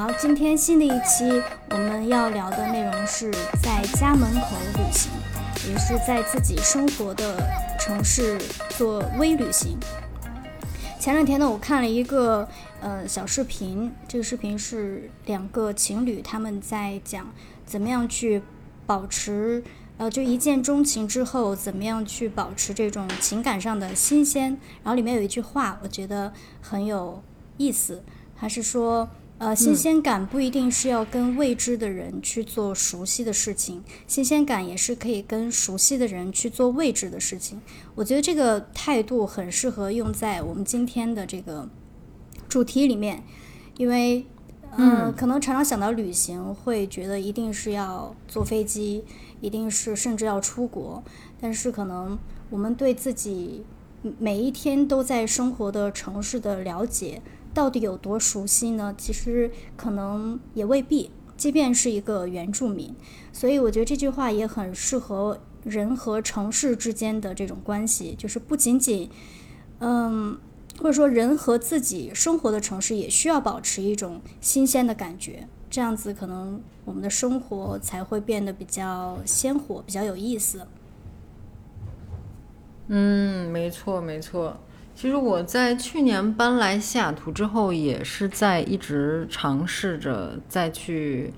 好，今天新的一期我们要聊的内容是在家门口旅行，也是在自己生活的城市做微旅行。前两天呢，我看了一个呃小视频，这个视频是两个情侣他们在讲怎么样去保持呃就一见钟情之后怎么样去保持这种情感上的新鲜。然后里面有一句话，我觉得很有意思，他是说。呃，新鲜感不一定是要跟未知的人去做熟悉的事情，新鲜感也是可以跟熟悉的人去做未知的事情。我觉得这个态度很适合用在我们今天的这个主题里面，因为，嗯，可能常常想到旅行，会觉得一定是要坐飞机，一定是甚至要出国，但是可能我们对自己每一天都在生活的城市的了解。到底有多熟悉呢？其实可能也未必，即便是一个原住民。所以我觉得这句话也很适合人和城市之间的这种关系，就是不仅仅，嗯，或者说人和自己生活的城市也需要保持一种新鲜的感觉，这样子可能我们的生活才会变得比较鲜活，比较有意思。嗯，没错，没错。其实我在去年搬来西雅图之后，也是在一直尝试着再去，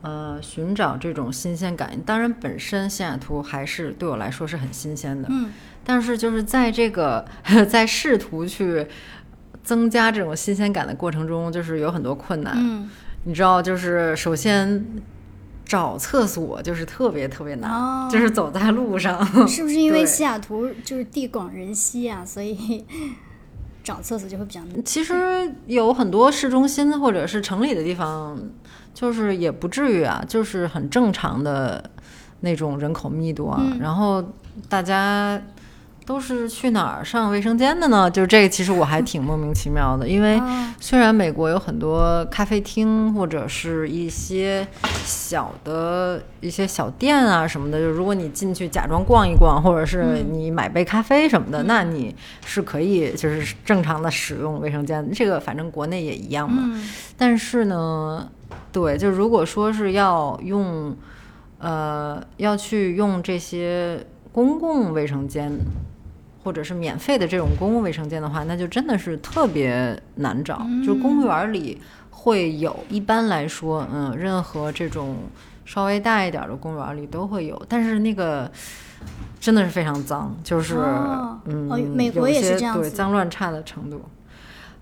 呃，寻找这种新鲜感。当然，本身西雅图还是对我来说是很新鲜的。嗯。但是就是在这个在试图去增加这种新鲜感的过程中，就是有很多困难。嗯。你知道，就是首先。找厕所就是特别特别难，就是走在路上。是不是因为西雅图就是地广人稀啊，所以 找厕所就会比较难？其实有很多市中心或者是城里的地方，就是也不至于啊，就是很正常的那种人口密度啊，然后大家。都是去哪儿上卫生间的呢？就是这个，其实我还挺莫名其妙的。因为虽然美国有很多咖啡厅或者是一些小的一些小店啊什么的，就如果你进去假装逛一逛，或者是你买杯咖啡什么的，那你是可以就是正常的使用卫生间。这个反正国内也一样嘛。但是呢，对，就如果说是要用，呃，要去用这些公共卫生间。或者是免费的这种公共卫生间的话，那就真的是特别难找。就是公园里会有，一般来说，嗯，任何这种稍微大一点的公园里都会有，但是那个真的是非常脏，就是嗯，美国也是这样对，脏乱差的程度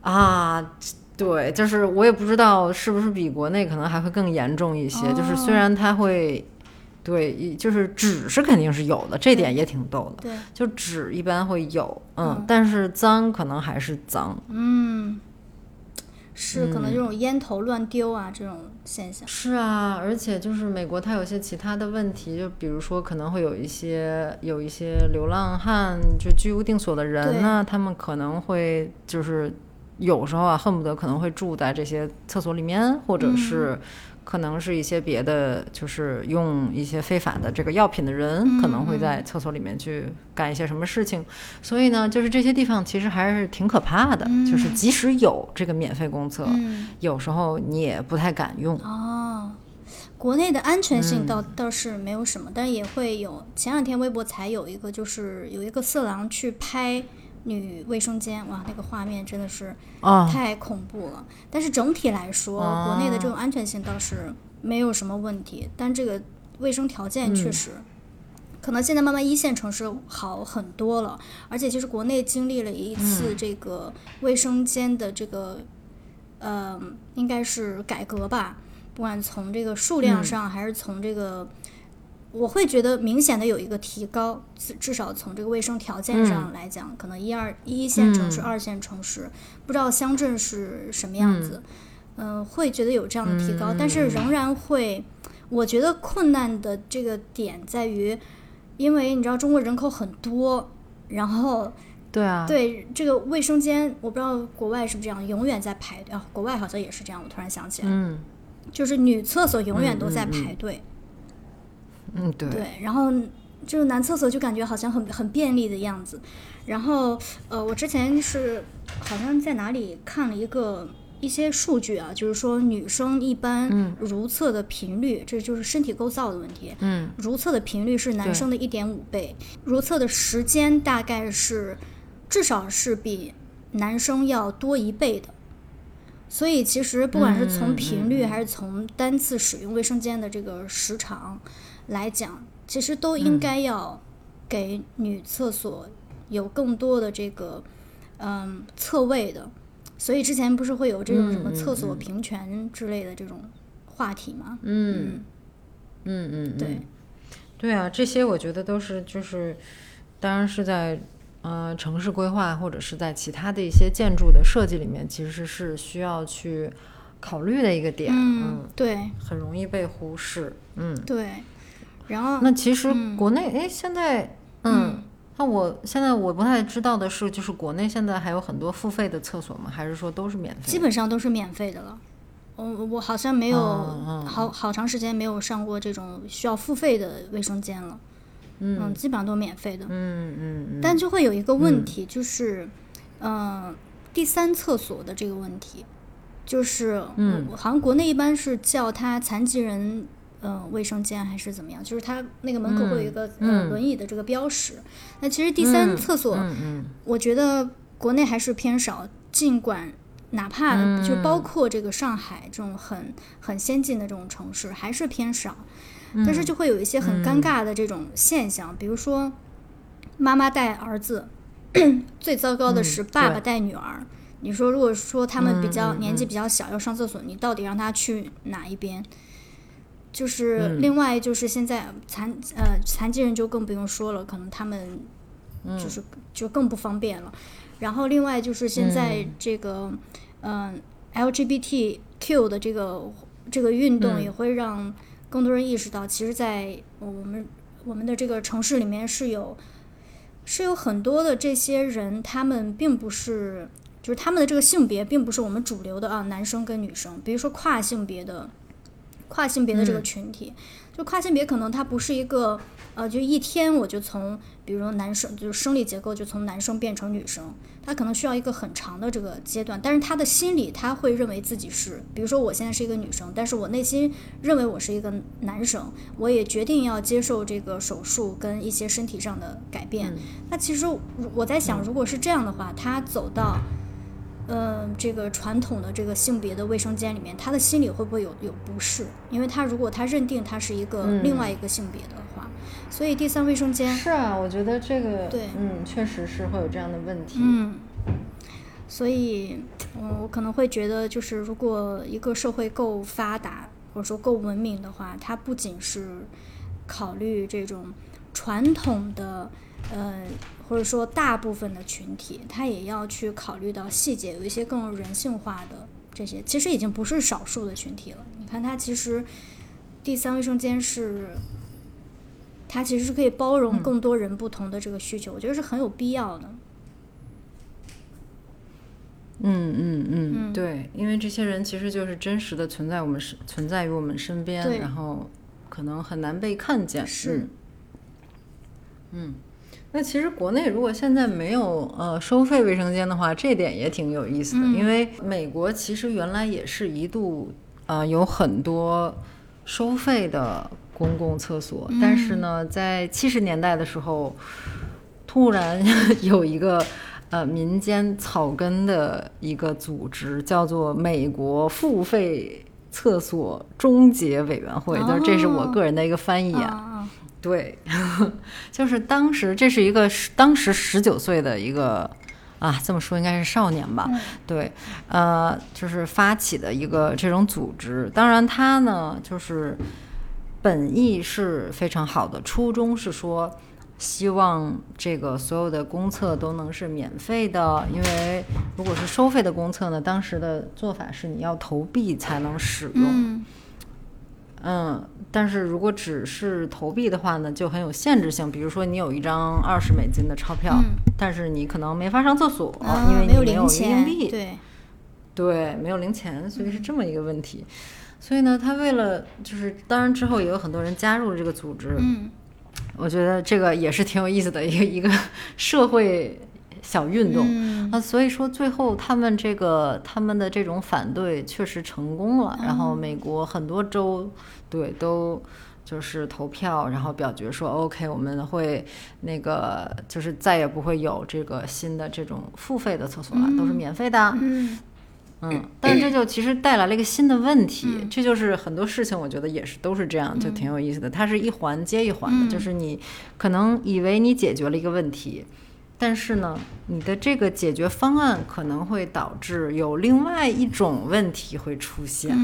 啊，对，就是我也不知道是不是比国内可能还会更严重一些。就是虽然它会。对，就是纸是肯定是有的，这点也挺逗的。对，就纸一般会有，嗯，但是脏可能还是脏。嗯，是可能这种烟头乱丢啊这种现象。是啊，而且就是美国它有些其他的问题，就比如说可能会有一些有一些流浪汉，就居无定所的人呢，他们可能会就是有时候啊，恨不得可能会住在这些厕所里面，或者是。可能是一些别的，就是用一些非法的这个药品的人，可能会在厕所里面去干一些什么事情。所以呢，就是这些地方其实还是挺可怕的。就是即使有这个免费公厕，有时候你也不太敢用。哦，国内的安全性倒倒是没有什么，但是也会有。前两天微博才有一个，就是有一个色狼去拍。女卫生间，哇，那个画面真的是太恐怖了。但是整体来说，国内的这种安全性倒是没有什么问题。但这个卫生条件确实，可能现在慢慢一线城市好很多了。而且其实国内经历了一次这个卫生间的这个，呃，应该是改革吧。不管从这个数量上，还是从这个。我会觉得明显的有一个提高，至少从这个卫生条件上来讲，可能一二一线城市、二线城市，不知道乡镇是什么样子，嗯，会觉得有这样的提高，但是仍然会，我觉得困难的这个点在于，因为你知道中国人口很多，然后对啊，对这个卫生间，我不知道国外是不是这样，永远在排队啊，国外好像也是这样，我突然想起来，嗯，就是女厕所永远都在排队。嗯，对，对，然后就是男厕所就感觉好像很很便利的样子，然后呃，我之前是好像在哪里看了一个一些数据啊，就是说女生一般如厕的频率，这就是身体构造的问题。嗯，如厕的频率是男生的一点五倍，如厕的时间大概是至少是比男生要多一倍的。所以其实不管是从频率还是从单次使用卫生间的这个时长来讲，其实都应该要给女厕所有更多的这个嗯厕位的。所以之前不是会有这种什么厕所平权之类的这种话题吗？嗯嗯嗯，对对啊，这些我觉得都是就是，当然是在呃城市规划或者是在其他的一些建筑的设计里面，其实是需要去考虑的一个点。嗯，对很容易被忽视。嗯，对。然后那其实国内哎、现在嗯。那我现在我不太知道的是，就是国内现在还有很多付费的厕所吗？还是说都是免费？基本上都是免费的了。我我好像没有好好长时间没有上过这种需要付费的卫生间了。嗯基本上都免费的。嗯嗯嗯。但就会有一个问题，就是，嗯、第三厕所的这个问题，就是，嗯好像国内一般是叫它残疾人。呃，卫生间还是怎么样？就是它那个门口会有一个、嗯呃轮椅的这个标识。那其实第三厕所，嗯嗯我觉得国内还是偏少，尽管哪怕嗯就包括这个上海这种很很先进的这种城市，还是偏少。但嗯是就会有一些很尴尬的这种现象，比如说妈妈带儿子，最糟糕的是嗯爸爸带女儿。你说，如果说他们比较嗯嗯年纪比较小要上厕所，你到底让他去哪一边？就是嗯。另外就是现在残呃残疾人就更不用说了，可能他们嗯。就是就更不方便了。然后另外就是现在这个嗯、LGBTQ 的这个这个运动嗯。也会让更多人意识到，其实，在我们我们的这个城市里面是有是有很多的这些人，他们并不是就是他们的这个性别并不是我们主流的啊，男生跟女生，比如说跨性别的跨性别的这个群体，就跨性别可能它不是一个呃，就一天我就从比如说男生就是生理结构就从男生变成女生，他可能需要一个很长的这个阶段，但是他的心理他会认为自己是，比如说我现在是一个女生，但是我内心认为我是一个男生，我也决定要接受这个手术跟一些身体上的改变。那其实我在想，如果是这样的话，他走到。嗯，这个传统的这个性别的卫生间里面，他的心里会不会有有不适？因为他如果他认定他是一个另外一个性别的话，所以第三卫生间是啊，我觉得这个对嗯，确实是会有这样的问题。嗯，所以，嗯，我可能会觉得，就是如果一个社会够发达或者说够文明的话，它不仅是考虑这种传统的，呃，或者说大部分的群体，他也要去考虑到细节，有一些更人性化的这些，其实已经不是少数的群体了。你看，它其实第三卫生间是。它其实是可以包容更多人不同的这个需求，我觉得是很有必要的。嗯嗯嗯，嗯对，因为这些人其实就是真实的存在我们身存在于我们身边，然后可能很难被看见。是嗯，嗯那其实国内如果现在没有呃收费卫生间的话，这点也挺有意思的，嗯。因为美国其实原来也是一度呃有很多收费的公共厕所，但是呢，在七十年代的时候，突然 有一个呃民间草根的一个组织，叫做美国付费厕所终结委员会，就是这是我个人的一个翻译啊。啊，对，就是当时这是一个十当时十九岁的一个啊，这么说应该是少年吧？嗯对，呃，就是发起的一个这种组织。当然，他呢就是本意是非常好的，初衷是说。希望这个所有的公厕都能是免费的，因为如果是收费的公厕呢，当时的做法是你要投币才能使用。嗯嗯，但是如果只是投币的话呢，就很有限制性。比如说，你有一张二十美金的钞票，嗯但是你可能没法上厕所，啊因为你没有硬币，对，对，没有零钱，所以是这么一个问题。所以呢，他为了就是，当然之后也有很多人加入了这个组织，嗯我觉得这个也是挺有意思的一个一个社会小运动。嗯。啊，所以说最后他们这个他们的这种反对确实成功了，然后美国很多州对都。就是投票，然后表决说 OK，我们会那个就是再也不会有这个新的这种付费的厕所了，都是免费的。嗯。嗯，但这就其实带来了一个新的问题，这就是很多事情，我觉得也是都是这样，就挺有意思的。它是一环接一环的，就是你可能以为你解决了一个问题，但是呢，你的这个解决方案可能会导致有另外一种问题会出现。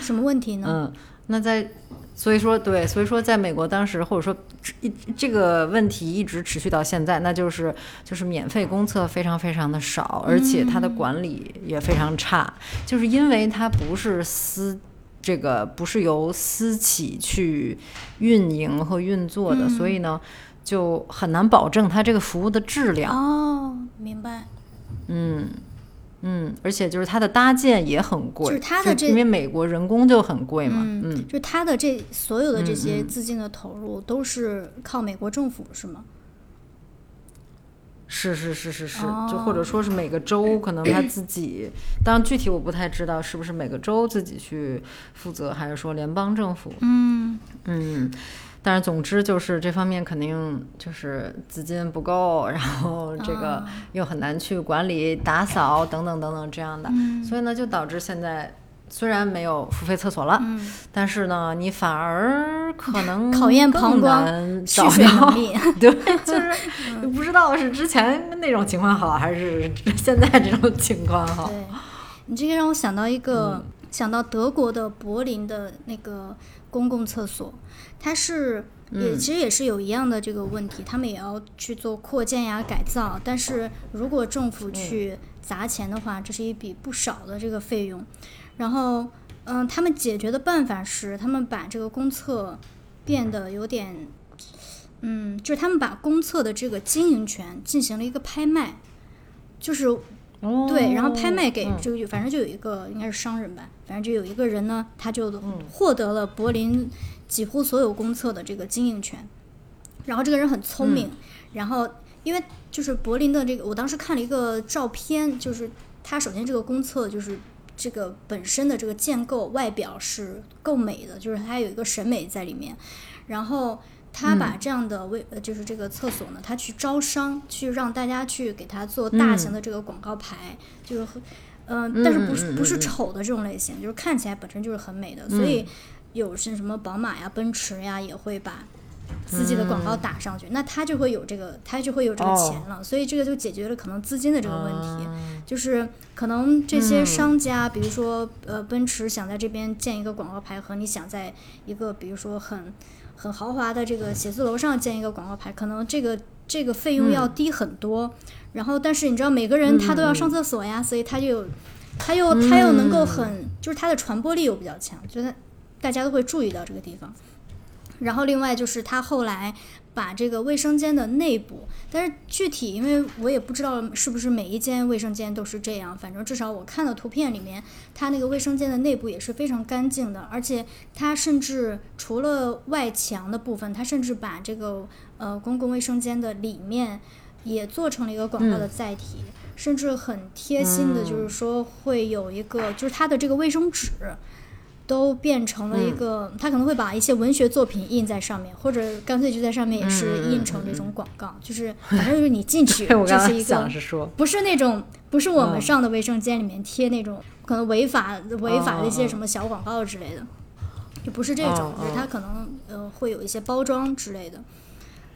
什么问题呢？嗯，那在所以说对，所以说在美国当时或者说一这个问题一直持续到现在，那就是就是免费公厕非常非常的少，而且它的管理也非常差，就是因为它不是私。这个不是由私企去运营和运作的，所以呢，就很难保证它这个服务的质量。哦，明白。嗯嗯，而且就是它的搭建也很贵，就是它的这因为美国人工就很贵嘛，嗯，嗯，就它的这所有的这些资金的投入都是靠美国政府是吗？是是是是是，哦就或者说是每个州可能他自己，当然具体我不太知道是不是每个州自己去负责，还是说联邦政府，嗯嗯。但是总之就是这方面肯定就是资金不够，然后这个啊又很难去管理、打扫等等等等这样的，嗯所以呢就导致现在虽然没有付费厕所了，嗯，但是呢你反而可能 考验膀更胱难蓄找到水能力。对，就是不知道是之前那种情况好，还是现在这种情况好。对，你这个让我想到一个，嗯想到德国的柏林的那个公共厕所，它是也嗯。其实也是有一样的这个问题，他们也要去做扩建呀、改造，但是如果政府去砸钱的话，这是一笔不少的这个费用。然后，嗯，他们解决的办法是，他们把这个公厕变得有点，嗯，就是他们把公厕的这个经营权进行了一个拍卖，就是哦对，然后拍卖给嗯。这个，反正就有一个应该是商人吧，反正就有一个人呢，他就嗯。获得了柏林几乎所有公厕的这个经营权。然后这个人很聪明，嗯。然后因为就是柏林的这个，我当时看了一个照片，就是他首先这个公厕就是这个本身的这个建构外表是够美的，就是它有一个审美在里面，然后。他嗯。把这样的为、呃就是这个厕所呢，他去招商，去让大家去给他做大型的这个广告牌，就是很，嗯、但是不是不是丑的这种类型，就是看起来本身就是很美的，所以有是什么宝马呀、奔驰呀也会把自己的广告打上去，那他就会有这个，他就会有这个钱了，所以这个就解决了可能资金的这个问题。就是可能这些商家，比如说呃，奔驰想在这边建一个广告牌，和你想在一个比如说很很豪华的这个写字楼上建一个广告牌，可能这个这个费用要低很多。然后，但是你知道每个人他都要上厕所呀，所以他就有，他又他又能够很，就是它的传播力又比较强，就是大家都会注意到这个地方。然后另外就是他后来把这个卫生间的内部，但是具体因为我也不知道是不是每一间卫生间都是这样，反正至少我看的图片里面，它那个卫生间的内部也是非常干净的，而且它甚至除了外墙的部分，它甚至把这个呃公共卫生间的里面也做成了一个广告的载体，甚至很贴心的，就是说会有一个，就是它的这个卫生纸。都变成了一个，他可能会把一些文学作品印在上面，或者干脆就在上面也是印成这种广告，就是反正就是你进去，我刚这是一个不是那种不是我们嗯。上的卫生间里面贴那种可能违法违法的一哦些什么小广告之类的，就不是这种，哦就是他可能呃会有一些包装之类的，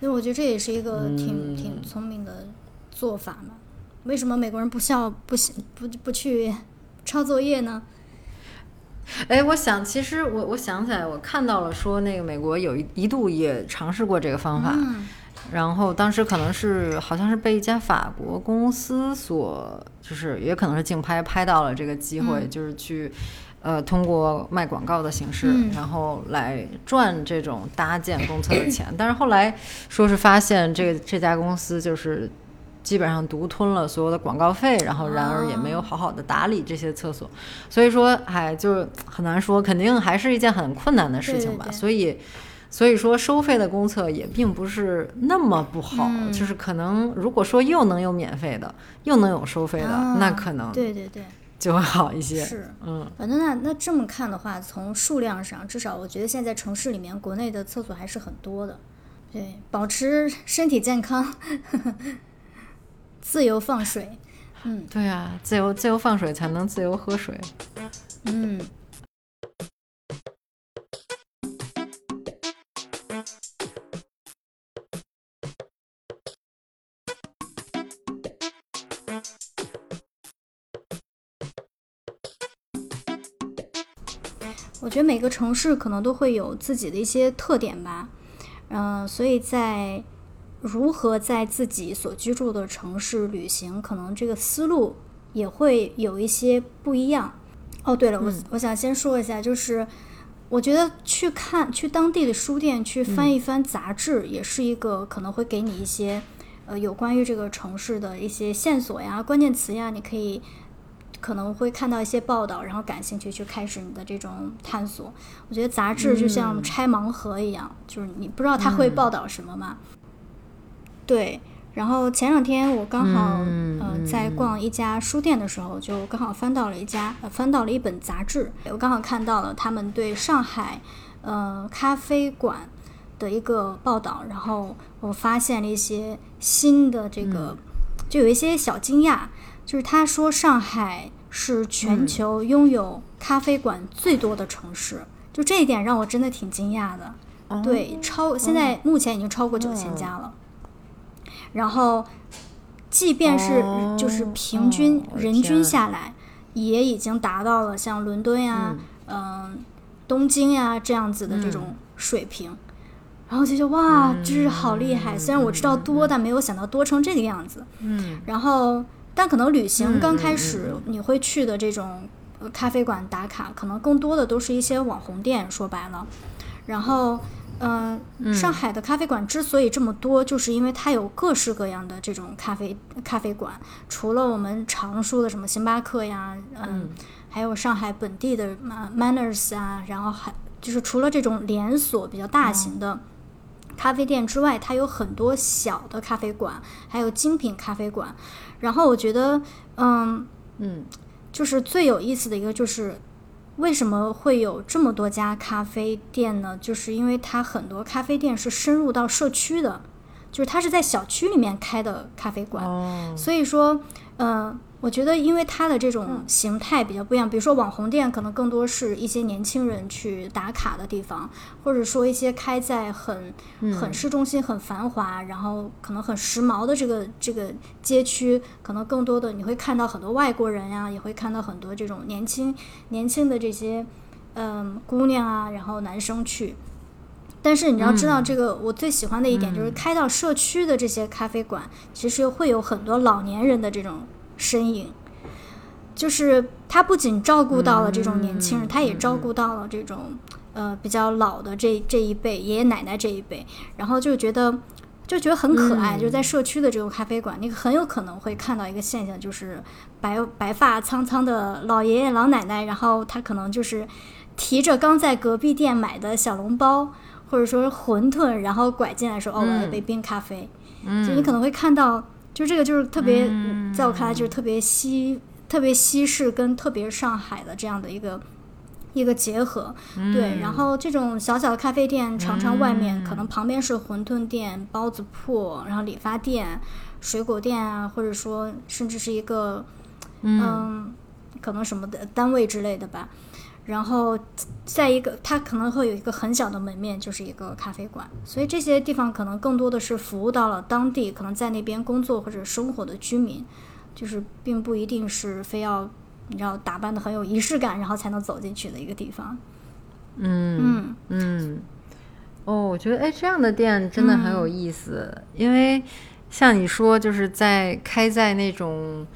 所以我觉得这也是一个挺、嗯。挺聪明的做法嘛。为什么美国人不笑不不不去抄作业呢？哎，我想，其实我我想起来，我看到了说那个美国有一一度也尝试过这个方法，嗯然后当时可能是好像是被一家法国公司所，就是也可能是竞拍拍到了这个机会，嗯就是去。呃，通过卖广告的形式，嗯然后来赚这种搭建公厕的钱。但是后来说是发现这个这家公司就是基本上独吞了所有的广告费，然后然而也没有好好的打理这些厕所，所以说，哎，就是很难说，肯定还是一件很困难的事情吧。对对对。所以，所以说收费的公厕也并不是那么不好，就是可能如果说又能有免费的，又能有收费的，那可能对对对。就会好一些。是，嗯，反正那那这么看的话，从数量上，至少我觉得现在城市里面国内的厕所还是很多的。对，保持身体健康，自由放水。嗯，对啊，自由自由放水才能自由喝水。嗯。我觉得每个城市可能都会有自己的一些特点吧，嗯，所以在如何在自己所居住的城市旅行，可能这个思路也会有一些不一样。哦，对了，我我想先说一下，就是我觉得去看去当地的书店去翻一翻杂志，也是一个可能会给你一些呃有关于这个城市的一些线索呀、关键词呀，你可以。可能会看到一些报道，然后感兴趣去开始你的这种探索。我觉得杂志就像拆盲盒一样，就是你不知道它会报道什么嘛。对，然后前两天我刚好呃在逛一家书店的时候，就刚好翻到了一家呃翻到了一本杂志，我刚好看到了他们对上海呃咖啡馆的一个报道，然后我发现了一些新的这个，就有一些小惊讶。就是他说，上海是全球拥有咖啡馆最多的城市，就这一点让我真的挺惊讶的。对，超现在目前已经超过九千家了。然后，即便是就是平均人均下来，也已经达到了像伦敦呀、嗯、东京呀这样子的这种水平。然后就觉得哇，就是好厉害！虽然我知道多，但没有想到多成这个样子。嗯，然后。但可能旅行刚开始，你会去的这种咖啡馆打卡，可能更多的都是一些网红店。说白了，然后，嗯，上海的咖啡馆之所以这么多，就是因为它有各式各样的这种咖啡咖啡馆。除了我们常说的什么星巴克呀，嗯，还有上海本地的 Manners 啊，然后还就是除了这种连锁比较大型的咖啡店之外，它有很多小的咖啡馆，还有精品咖啡馆。然后我觉得，嗯嗯，就是最有意思的一个就是，为什么会有这么多家咖啡店呢？就是因为它很多咖啡店是深入到社区的，就是它是在小区里面开的咖啡馆，所以说，嗯。我觉得，因为它的这种形态比较不一样，比如说网红店可能更多是一些年轻人去打卡的地方，或者说一些开在很很市中心、很繁华，然后可能很时髦的这个这个街区，可能更多的你会看到很多外国人呀，也会看到很多这种年轻年轻的这些嗯姑娘啊，然后男生去。但是你要知道，这个我最喜欢的一点就是开到社区的这些咖啡馆，其实会有很多老年人的这种。身影，就是他不仅照顾到了这种年轻人，他也照顾到了这种呃比较老的这这一辈爷爷奶奶这一辈，然后就觉得就觉得很可爱。就在社区的这种咖啡馆，你很有可能会看到一个现象，就是白白发苍苍的老爷爷老奶奶，然后他可能就是提着刚在隔壁店买的小笼包或者说馄饨，然后拐进来说：“哦，我要一杯冰咖啡。”就你可能会看到。就这个就是特别，在我看来就是特别西、特别西式跟特别上海的这样的一个一个结合，对。然后这种小小的咖啡店，常常外面可能旁边是馄饨店、包子铺，然后理发店、水果店啊，或者说甚至是一个嗯，可能什么的单位之类的吧。然后，在一个，它可能会有一个很小的门面，就是一个咖啡馆。所以这些地方可能更多的是服务到了当地可能在那边工作或者生活的居民，就是并不一定是非要你知道打扮的很有仪式感，然后才能走进去的一个地方。嗯嗯嗯。哦，我觉得哎，这样的店真的很有意思，因为像你说，就是在开在那种。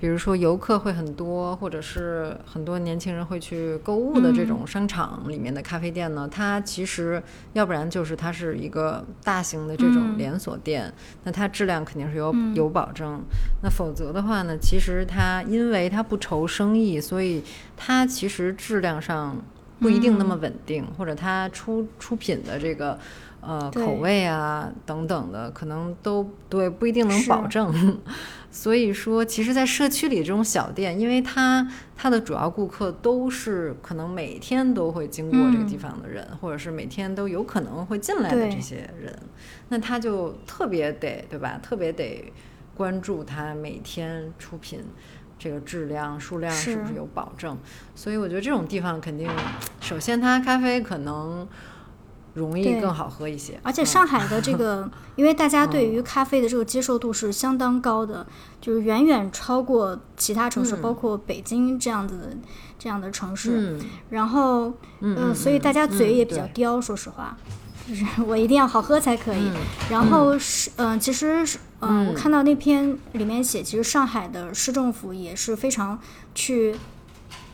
比如说游客会很多，或者是很多年轻人会去购物的这种商场里面的咖啡店呢，它其实要不然就是它是一个大型的这种连锁店，那它质量肯定是有有保证。那否则的话呢，其实它因为它不愁生意，所以它其实质量上不一定那么稳定，或者它出出品的这个呃口味啊等等的，可能都对不一定能保证。所以说，其实，在社区里这种小店，因为它它的主要顾客都是可能每天都会经过这个地方的人，或者是每天都有可能会进来的这些人，那他就特别得对吧？特别得关注他每天出品这个质量、数量是不是有保证。所以我觉得这种地方肯定，首先它咖啡可能。容易更好喝一些，而且上海的这个，因为大家对于咖啡的这个接受度是相当高的，就是远远超过其他城市，包括北京这样子的这样的城市。然后，嗯，所以大家嘴也比较刁，说实话，就是 我一定要好喝才可以。然后是，嗯，其实，嗯，我看到那篇里面写，其实上海的市政府也是非常去。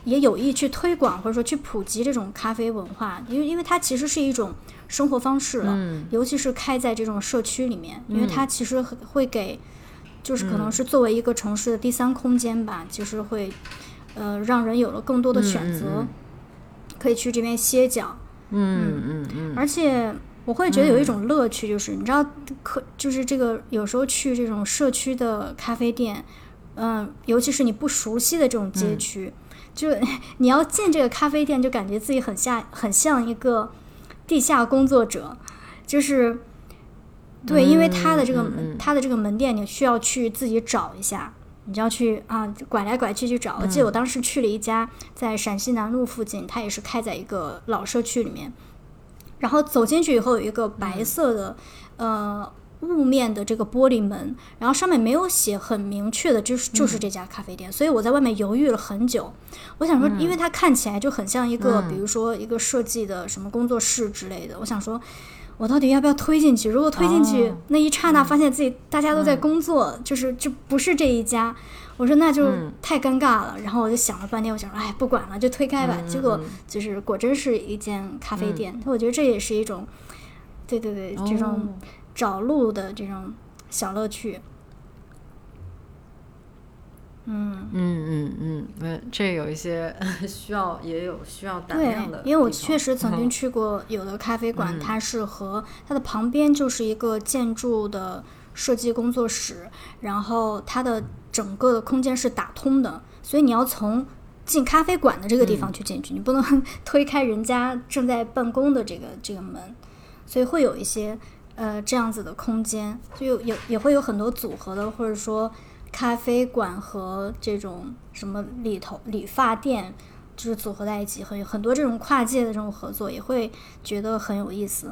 也有意去推广或者说去普及这种咖啡文化，因为因为它其实是一种生活方式了，尤其是开在这种社区里面，因为它其实会给，就是可能是作为一个城市的第三空间吧，就是会，呃，让人有了更多的选择，可以去这边歇脚。嗯嗯嗯。而且我会觉得有一种乐趣，就是你知道，可就是这个有时候去这种社区的咖啡店，嗯，尤其是你不熟悉的这种街区。就你要进这个咖啡店，就感觉自己很像很像一个地下工作者，就是对，因为他的这个他的这个门店，你需要去自己找一下，你就要去啊拐来拐去去找。我记得我当时去了一家在陕西南路附近，它也是开在一个老社区里面，然后走进去以后有一个白色的呃。雾面的这个玻璃门，然后上面没有写很明确的，就是就是这家咖啡店，所以我在外面犹豫了很久。我想说，因为它看起来就很像一个，比如说一个设计的什么工作室之类的。我想说，我到底要不要推进去？如果推进去那一刹那，发现自己大家都在工作，就是就不是这一家，我说那就太尴尬了。然后我就想了半天，我想说，哎，不管了，就推开吧。结果就是果真是一间咖啡店。我觉得这也是一种，对对对，这种。找路的这种小乐趣，嗯嗯嗯嗯，嗯，这有一些 需要，也有需要胆量的。因为我确实曾经 去过有的咖啡馆，它是和它的旁边就是一个建筑的设计工作室，然后它的整个的空间是打通的，所以你要从进咖啡馆的这个地方去进去，你不能 推开人家正在办公的这个这个门，所以会有一些。呃，这样子的空间，就有也也会有很多组合的，或者说咖啡馆和这种什么理头理发店，就是组合在一起，很很多这种跨界的这种合作，也会觉得很有意思。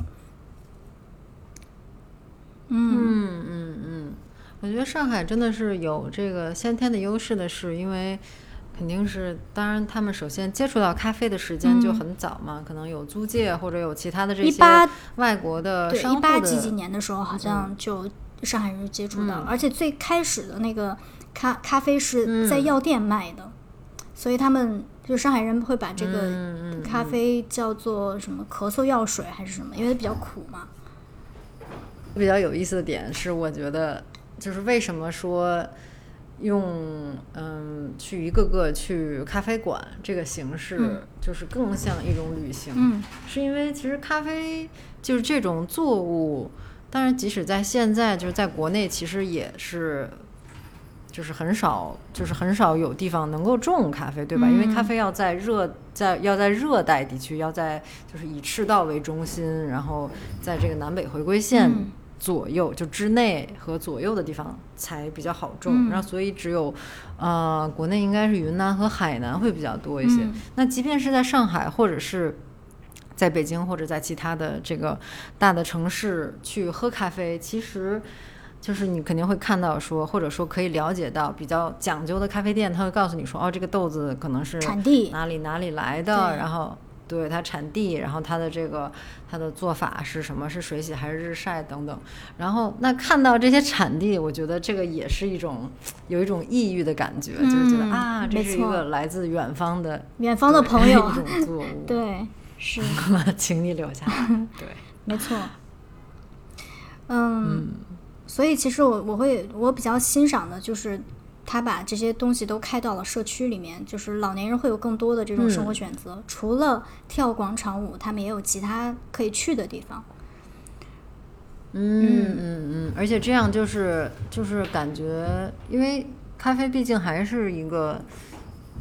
嗯嗯嗯，我觉得上海真的是有这个先天的优势的，是因为。肯定是，当然，他们首先接触到咖啡的时间就很早嘛，可能有租界或者有其他的这些外国的商户的。一八几几年的时候，好像就上海人接触到，而且最开始的那个咖咖啡是在药店卖的，所以他们就上海人会把这个咖啡叫做什么咳嗽药水还是什么，因为它比较苦嘛。比较有意思的点是，我觉得就是为什么说。用嗯，去一个个去咖啡馆这个形式，就是更像一种旅行。嗯，是因为其实咖啡就是这种作物，当然即使在现在，就是在国内，其实也是，就是很少，就是很少有地方能够种咖啡，对吧？因为咖啡要在热在要在热带地区，要在就是以赤道为中心，然后在这个南北回归线。左右就之内和左右的地方才比较好种，然后所以只有，呃，国内应该是云南和海南会比较多一些。那即便是在上海或者是在北京或者在其他的这个大的城市去喝咖啡，其实就是你肯定会看到说，或者说可以了解到比较讲究的咖啡店，他会告诉你说，哦，这个豆子可能是产地哪里哪里来的，然后。对它产地，然后它的这个它的做法是什么？是水洗还是日晒等等？然后那看到这些产地，我觉得这个也是一种有一种异域的感觉，就是觉得啊，这是一个来自远方的远方的朋友一种作物，对，是，请你留下来，对，没错，嗯，所以其实我我会我比较欣赏的就是。他把这些东西都开到了社区里面，就是老年人会有更多的这种生活选择。除了跳广场舞，他们也有其他可以去的地方。嗯嗯嗯，而且这样就是就是感觉，因为咖啡毕竟还是一个。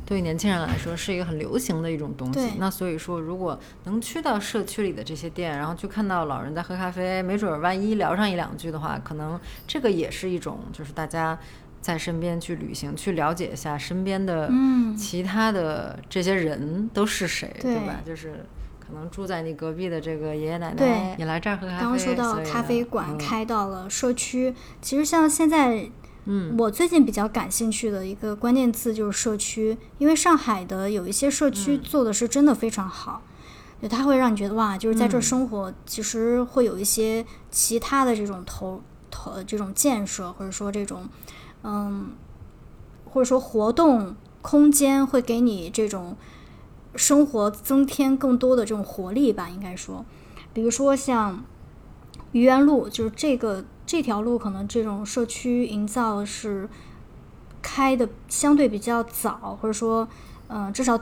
对年轻人来说是一个很流行的一种东西，那所以说如果能去到社区里的这些店，然后去看到老人在喝咖啡，没准万一聊上一两句的话，可能这个也是一种就是大家在身边去旅行，去了解一下身边的其他的这些人都是谁，对吧？就是可能住在你隔壁的这个爷爷奶奶你来这儿喝咖啡。刚说到咖啡馆开到了社区，其实像现在。嗯，我最近比较感兴趣的一个关键字就是社区，因为上海的有一些社区做的是真的非常好，就它会让你觉得哇，就是在这生活，其实会有一些其他的这种投投这种建设，或者说这种嗯，或者说活动空间会给你这种生活增添更多的这种活力吧，应该说，比如说像愚园路，就是这个。这条路可能这种社区营造是开的相对比较早，或者说，嗯，至少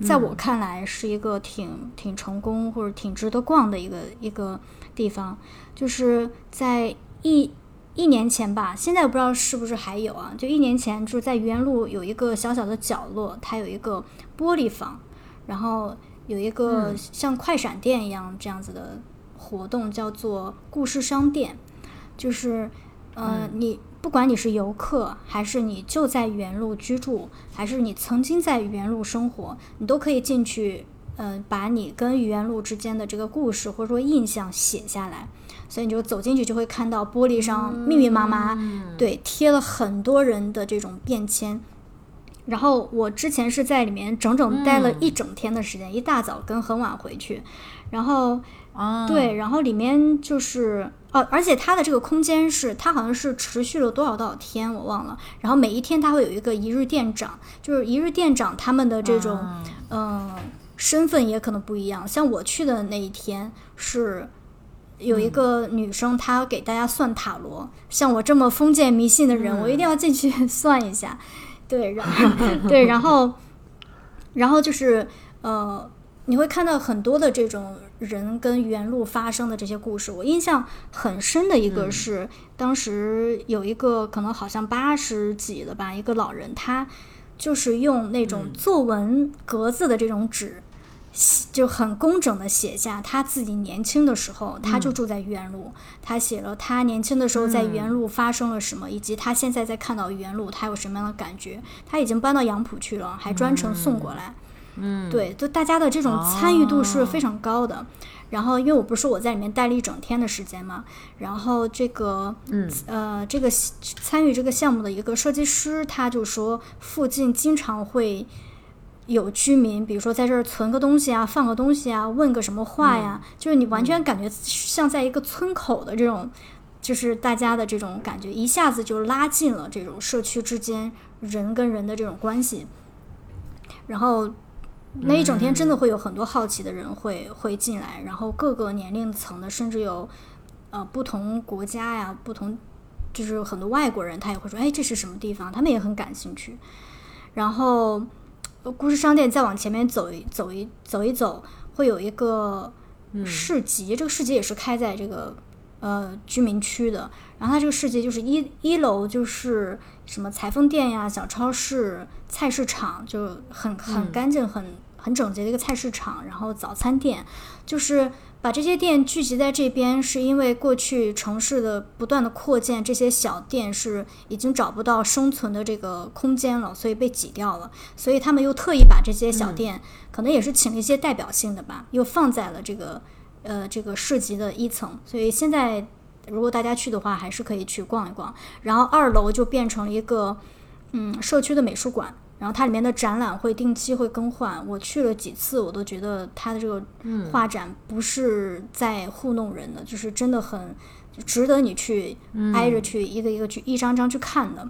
在我看来是一个挺挺成功或者挺值得逛的一个一个地方。就是在一一年前吧，现在我不知道是不是还有啊？就一年前，就是在愚园路有一个小小的角落，它有一个玻璃房，然后有一个像快闪店一样这样子的活动，叫做故事商店。就是，呃，你不管你是游客，还是你就在愚园路居住，还是你曾经在愚园路生活，你都可以进去，呃，把你跟愚园路之间的这个故事或者说印象写下来。所以你就走进去，就会看到玻璃上密密麻麻，对，贴了很多人的这种便签。然后我之前是在里面整整待了一整天的时间，一大早跟很晚回去，然后。对，然后里面就是哦，而且它的这个空间是它好像是持续了多少多少天，我忘了。然后每一天它会有一个一日店长，就是一日店长他们的这种嗯身份也可能不一样。像我去的那一天是有一个女生，她给大家算塔罗。像我这么封建迷信的人，我一定要进去算一下。对，然后对，然后然后就是呃。你会看到很多的这种人跟原路发生的这些故事。我印象很深的一个是，当时有一个可能好像八十几了吧，一个老人，他就是用那种作文格子的这种纸，就很工整的写下他自己年轻的时候，他就住在原路，他写了他年轻的时候在原路发生了什么，以及他现在在看到原路他有什么样的感觉。他已经搬到杨浦去了，还专程送过来。嗯，对，就大家的这种参与度是非常高的。然后，因为我不是说我在里面待了一整天的时间嘛，然后这个，嗯，呃，这个参与这个项目的一个设计师，他就说附近经常会有居民，比如说在这儿存个东西啊，放个东西啊，问个什么话呀，就是你完全感觉像在一个村口的这种，就是大家的这种感觉，一下子就拉近了这种社区之间人跟人的这种关系，然后。那一整天真的会有很多好奇的人会会进来，然后各个年龄层的，甚至有呃不同国家呀，不同就是很多外国人，他也会说，哎，这是什么地方？他们也很感兴趣。然后故事商店再往前面走一走一走一走，会有一个市集，这个市集也是开在这个呃居民区的。然后它这个市集就是一一楼就是什么裁缝店呀、小超市、菜市场，就很很干净很。很整洁的一个菜市场，然后早餐店，就是把这些店聚集在这边，是因为过去城市的不断的扩建，这些小店是已经找不到生存的这个空间了，所以被挤掉了。所以他们又特意把这些小店，可能也是请了一些代表性的吧，又放在了这个呃这个市集的一层。所以现在如果大家去的话，还是可以去逛一逛。然后二楼就变成了一个嗯社区的美术馆。然后它里面的展览会定期会更换，我去了几次，我都觉得它的这个画展不是在糊弄人的，就是真的很值得你去挨着去一个一个去一张张去看的。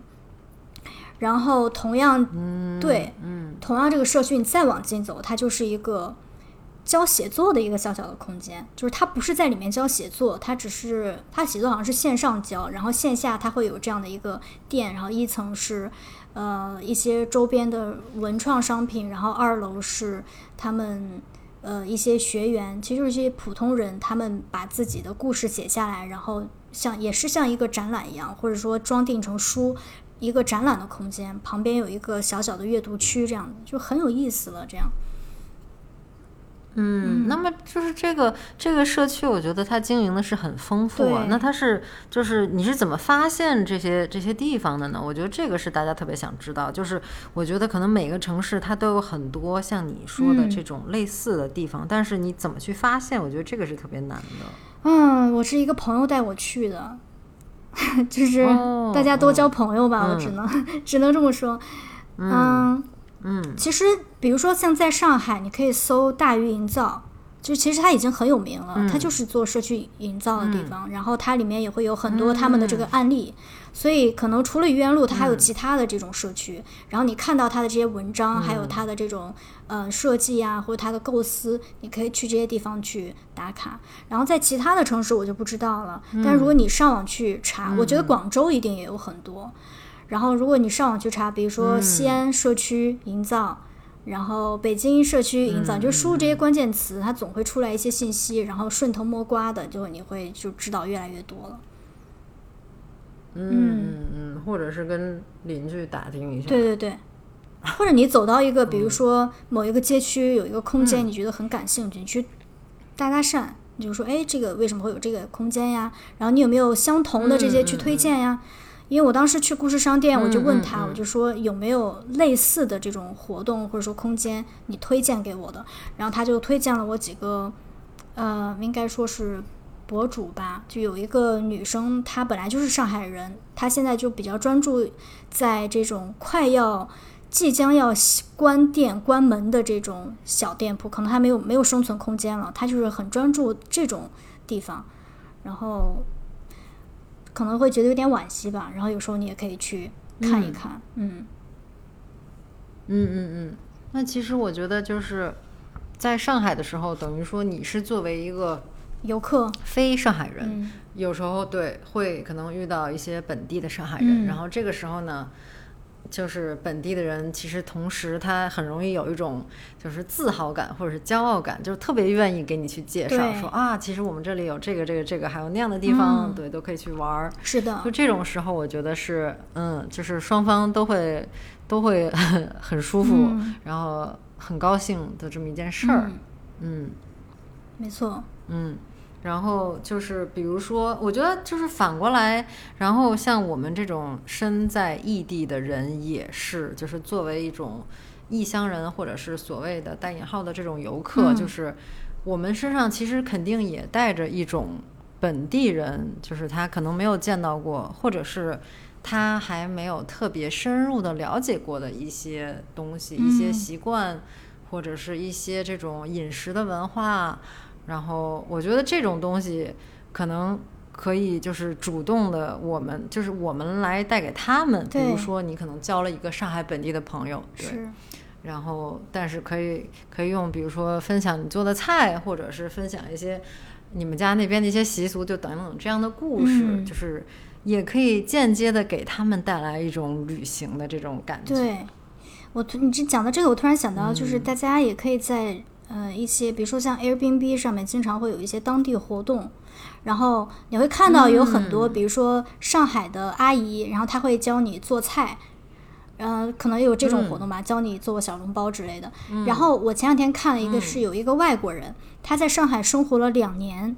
然后同样，对，同样这个社区你再往进走，它就是一个教写作的一个小小的空间，就是它不是在里面教写作，它只是它写作好像是线上教，然后线下它会有这样的一个店，然后一层是呃一些周边的文创商品，然后二楼是他们呃一些学员，其实就是一些普通人，他们把自己的故事写下来，然后像也是像一个展览一样，或者说装订成书。一个展览的空间，旁边有一个小小的阅读区，这样就很有意思了。这样，嗯，那么就是这个这个社区，我觉得它经营的是很丰富啊。那它是就是你是怎么发现这些这些地方的呢？我觉得这个是大家特别想知道。就是我觉得可能每个城市它都有很多像你说的这种类似的地方，但是你怎么去发现？我觉得这个是特别难的。嗯，我是一个朋友带我去的。就是大家多交朋友吧，我只能 只能这么说。嗯嗯，其实比如说像在上海，你可以搜大鱼营造。就其实它已经很有名了，它就是做社区营造的地方，然后它里面也会有很多他们的这个案例，所以可能除了愚园路，它还有其他的这种社区。然后你看到它的这些文章，还有它的这种呃设计啊，或者它的构思，你可以去这些地方去打卡。然后在其他的城市我就不知道了，但如果你上网去查，我觉得广州一定也有很多。然后如果你上网去查，比如说西安社区营造。然后北京社区营造，就输入这些关键词，它总会出来一些信息，然后顺藤摸瓜的，就你会就知道越来越多了。嗯嗯嗯，或者是跟邻居打听一下。对对对，或者你走到一个，比如说某一个街区有一个空间，你觉得很感兴趣，你去搭搭讪，你就说，哎，这个为什么会有这个空间呀？然后你有没有相同的这些去推荐呀？因为我当时去故事商店，我就问他，我就说有没有类似的这种活动或者说空间，你推荐给我的。然后他就推荐了我几个，呃，应该说是博主吧。就有一个女生，她本来就是上海人，她现在就比较专注在这种快要即将要关店关门的这种小店铺，可能还没有没有生存空间了。她就是很专注这种地方，然后。可能会觉得有点惋惜吧，然后有时候你也可以去看一看，嗯，嗯嗯嗯。那其实我觉得就是在上海的时候，等于说你是作为一个游客，非上海人，有时候对会可能遇到一些本地的上海人，然后这个时候呢。就是本地的人，其实同时他很容易有一种就是自豪感或者是骄傲感，就是特别愿意给你去介绍，说啊，其实我们这里有这个这个这个，还有那样的地方，对，都可以去玩儿。是的，就这种时候，我觉得是，嗯，就是双方都会都会很舒服，然后很高兴的这么一件事儿。嗯，没错。嗯。然后就是，比如说，我觉得就是反过来，然后像我们这种身在异地的人，也是，就是作为一种异乡人，或者是所谓的带引号的这种游客，就是我们身上其实肯定也带着一种本地人，就是他可能没有见到过，或者是他还没有特别深入的了解过的一些东西、一些习惯，或者是一些这种饮食的文化。然后我觉得这种东西可能可以就是主动的，我们就是我们来带给他们。比如说你可能交了一个上海本地的朋友，对。然后，但是可以可以用，比如说分享你做的菜，或者是分享一些你们家那边的一些习俗，就等等这样的故事，就是也可以间接的给他们带来一种旅行的这种感觉。对，我你这讲到这个，我突然想到，就是大家也可以在。呃，一些比如说像 Airbnb 上面经常会有一些当地活动，然后你会看到有很多，比如说上海的阿姨，然后她会教你做菜，嗯，可能有这种活动吧，教你做小笼包之类的。然后我前两天看了一个，是有一个外国人，他在上海生活了两年，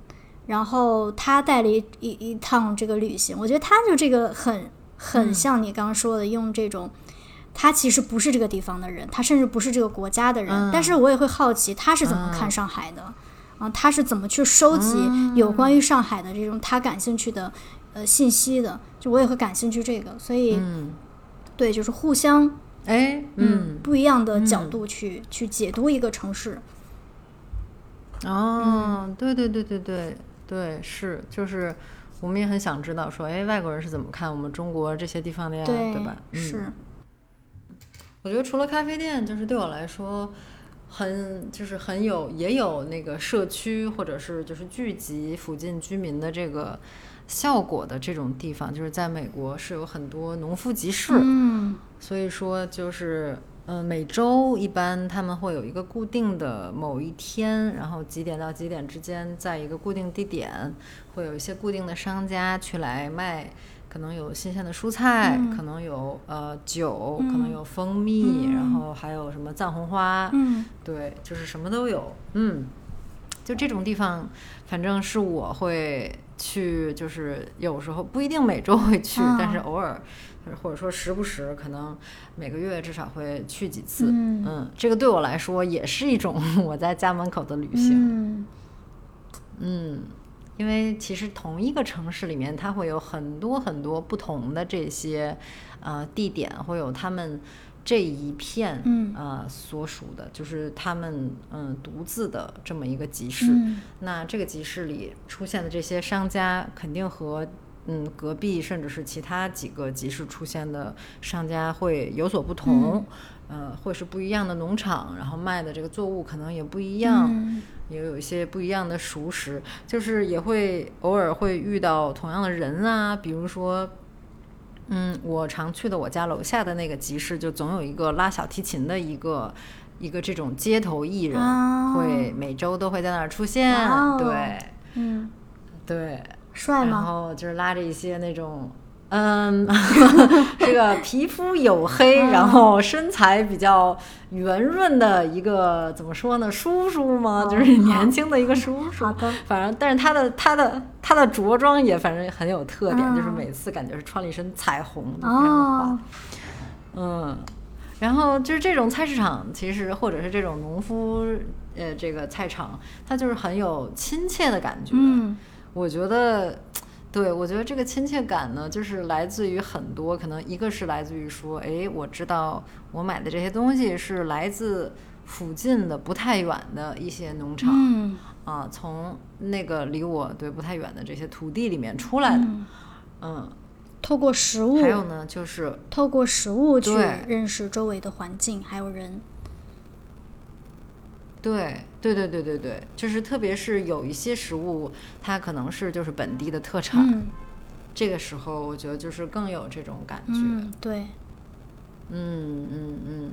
然后他带了一一一趟这个旅行，我觉得他就这个很很像你刚刚说的，用这种。他其实不是这个地方的人，他甚至不是这个国家的人。但是我也会好奇他是怎么看上海的，啊，他是怎么去收集有关于上海的这种他感兴趣的呃信息的？就我也会感兴趣这个，所以，对，就是互相哎，嗯，不一样的角度去去解读一个城市。哦，对对对对对对，是，就是我们也很想知道说，哎，外国人是怎么看我们中国这些地方的呀？对吧？是。我觉得除了咖啡店，就是对我来说，很就是很有也有那个社区或者是就是聚集附近居民的这个效果的这种地方，就是在美国是有很多农夫集市，嗯所以说就是。嗯，每周一般他们会有一个固定的某一天，然后几点到几点之间，在一个固定地点，会有一些固定的商家去来卖，可能有新鲜的蔬菜，嗯可能有呃酒，嗯可能有蜂蜜，嗯然后还有什么藏红花，嗯对，就是什么都有。嗯，就这种地方，反正是我会去，就是有时候不一定每周会去，啊但是偶尔，或者说时不时，可能每个月至少会去几次。嗯这个对我来说也是一种 我在家门口的旅行。嗯嗯，因为其实同一个城市里面，它会有很多很多不同的这些呃地点，会有他们这一片嗯呃所属的，就是他们嗯独自的这么一个集市。嗯那这个集市里出现的这些商家，肯定和嗯隔壁甚至是其他几个集市出现的商家会有所不同。呃，会是不一样的农场，然后卖的这个作物可能也不一样。嗯也有一些不一样的熟食，就是也会偶尔会遇到同样的人啊，比如说，嗯，我常去的我家楼下的那个集市，就总有一个拉小提琴的一个一个这种街头艺人，啊会每周都会在那儿出现，哦对嗯，对，然帅吗？后就是拉着一些那种。嗯，这个皮肤黝黑，嗯然后身材比较圆润的一个怎么说呢？叔叔吗？哦就是年轻的一个叔叔。好的，反正，但是他的他的他的着装也反正很有特点，就是嗯每次感觉是穿了一身彩虹哦，嗯，然后就是这种菜市场，其实或者是这种农夫呃这个菜场，它就是很有亲切的感觉。嗯我觉得，对我觉得这个亲切感呢，就是来自于很多，可能一个是来自于说，哎，我知道我买的这些东西是来自附近的不太远的一些农场、嗯啊，从那个离我对不太远的这些土地里面出来的。嗯，嗯，透过食物还，有呢，就是透过食物去认识周围的环境还有人。对对对对对对，就是特别是有一些食物，它可能是就是本地的特产，嗯这个时候我觉得就是更有这种感觉。嗯，对，嗯嗯嗯，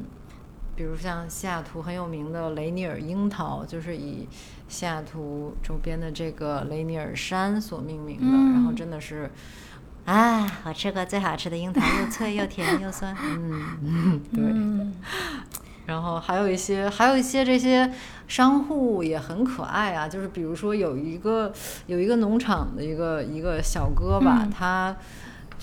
比如像西雅图很有名的雷尼尔樱桃，就是以西雅图周边的这个雷尼尔山所命名的。嗯然后真的是，啊，我吃过最好吃的樱桃，又脆又甜又酸。嗯嗯，对。嗯然后还有一些，还有一些这些商户也很可爱啊，就是比如说有一个有一个农场的一个一个小哥吧，嗯。他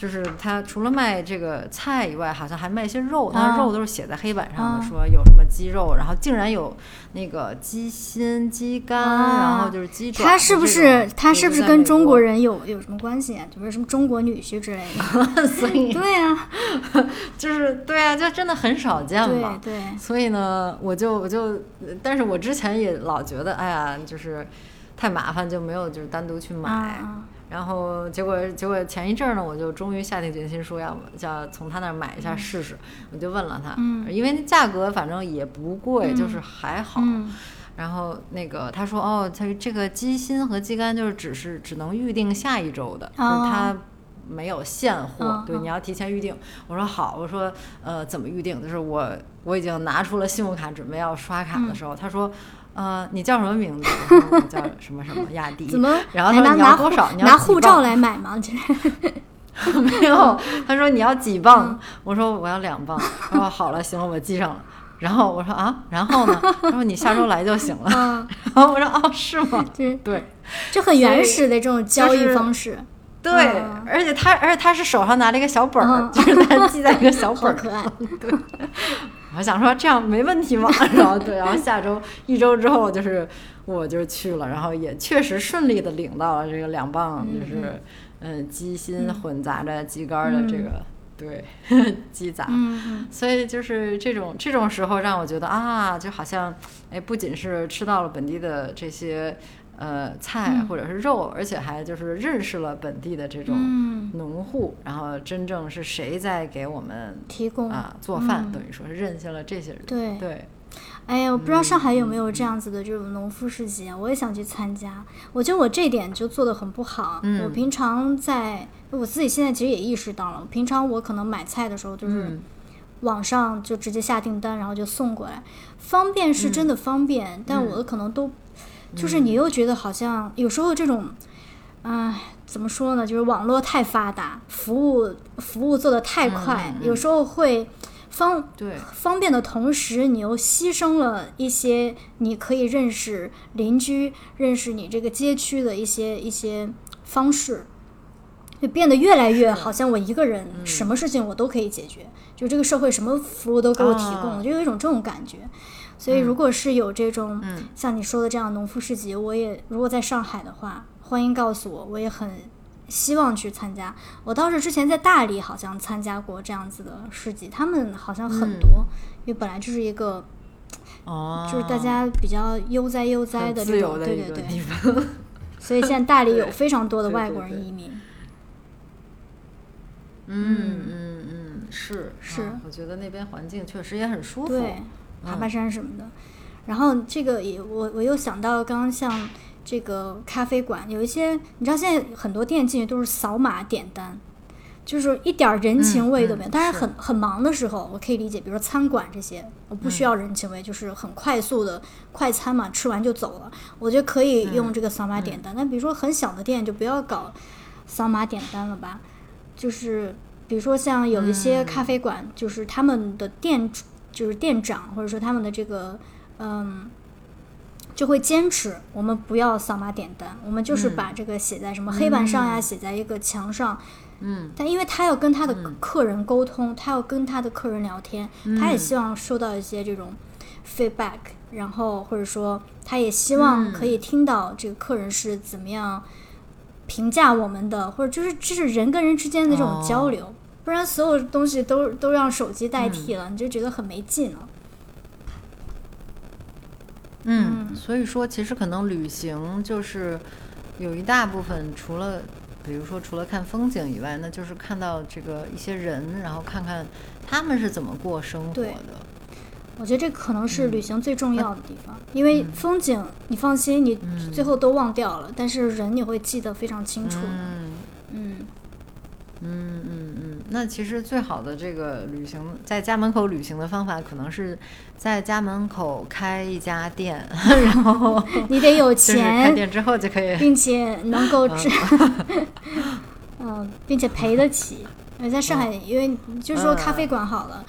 就是他除了卖这个菜以外，好像还卖一些肉，他肉都是写在黑板上的，啊说有什么鸡肉，然后竟然有那个鸡心、鸡肝，啊然后就是鸡爪。他是不是他是不是跟中国人？人有有什么关系啊？就是什么中国女婿之类的？所以 对啊，就是对啊，就真的很少见嘛对。对，所以呢，我就我就，但是我之前也老觉得，哎呀，就是太麻烦，就没有就是单独去买。啊然后结果结果前一阵儿呢，我就终于下定决心说要要从他那儿买一下试试。我就问了他，嗯因为那价格反正也不贵，就是还好。嗯然后那个他说哦，他这个鸡心和鸡肝就是只是只能预定下一周的，就是他没有现货，对，你要提前预定。我说好，我说呃怎么预定？就是我我已经拿出了信用卡准备要刷卡的时候，他说。呃，你叫什么名字？我叫什么什么亚迪。怎么然后他说你要多少？你要拿护照来买吗？就是 没有，他说你要几嗯磅？我说我要两磅。他说好了，行了，我记上了。然后我说啊，然后呢？他说你下周来就行了。嗯，然后我说哦，是吗？就是对就很原始的这种交易就是方式，对嗯，而且他而且他是手上拿了一个小本儿，嗯就是他记在一个小本儿。好可爱。对，我想说这样没问题吗？然后对，然后下周一周之后就是我就去了，然后也确实顺利的领到了这个两磅，就是嗯鸡心混杂着鸡肝儿的这个、对 鸡杂。嗯所以就是这种这种时候让我觉得啊，就好像哎，不仅是吃到了本地的这些呃菜嗯。或者是肉，而且还就是认识了本地的这种嗯，农户，然后真正是谁在给我们提供。啊做饭，嗯。等于说是认识了这些人。对。对，哎呀，我不知道上海有没有这样子的这种农夫市集啊，我也想去参加。我觉得我这点就做的很不好。嗯。我平常在我自己现在其实也意识到了，平常我可能买菜的时候就是嗯。网上就直接下订单，然后就送过来，方便是真的方便，嗯。但我的可能都就是你又觉得好像有时候这种，唉，怎么说呢？就是网络太发达，服务服务做的太快，有时候会方对，方便的同时，你又牺牲了一些你可以认识邻居、认识你这个街区的一些一些方式，就变得越来越好像我一个人什么事情我都可以解决，就这个社会什么服务都给我提供，哦就有一种这种感觉。所以，如果是有这种、嗯。像你说的这样农夫市集，我也如果在上海的话，欢迎告诉我，我也很希望去参加。我倒是之前在大理好像参加过这样子的市集，他们好像很多，因为本来就是一个哦，就是大家比较悠哉悠哉的这种，对对对。所以现在大理有非常多的 外国人移民。嗯。嗯嗯，是。是。啊我觉得那边环境确实也很舒服。对，爬爬嗯山什么的。然后这个也我我又想到，刚刚像这个咖啡馆，有一些你知道现在很多店进去都是扫码点单，就是一点儿人情味都没有。当然是很很忙的时候，我可以理解，比如说餐馆这些，我不嗯需要人情味，就是很快速的快餐嘛，吃完就走了，我觉得可以嗯用这个扫码点单。但比如说很小的店，就不要搞扫码点单了吧，就是。比如说像有一些嗯咖啡馆，就是他们的店主就是店长或者说他们的这个嗯，就会坚持我们不要扫码点单，我们就是把这个写在什么黑板上呀，写在一个墙上。嗯但因为他要跟他的客人沟通，他要跟他的客人聊天，他也嗯希望收到一些这种 feedback，然后或者说他也希望可以听到这个客人是怎么样评价我们的，或者就是这是人跟人之间的这种交流。不然所有东西都都让手机代替了，你就觉得很没劲了。嗯，所以说其实可能旅行就是有一大部分除了。比如说，除了看风景以外，那就是看到这个一些人，然后看看他们是怎么过生活的。我觉得这可能是嗯旅行最重要的地方，因为风景你放心，你嗯最后都忘掉了，但是人你会记得非常清楚的。嗯嗯，嗯嗯嗯，那其实最好的这个旅行，在家门口旅行的方法，可能是在家门口开一家店，然后 你得有钱 开钱，店之后就可以。并且能够支，嗯，并且赔得起。因为在上海，因为就说咖啡馆好了，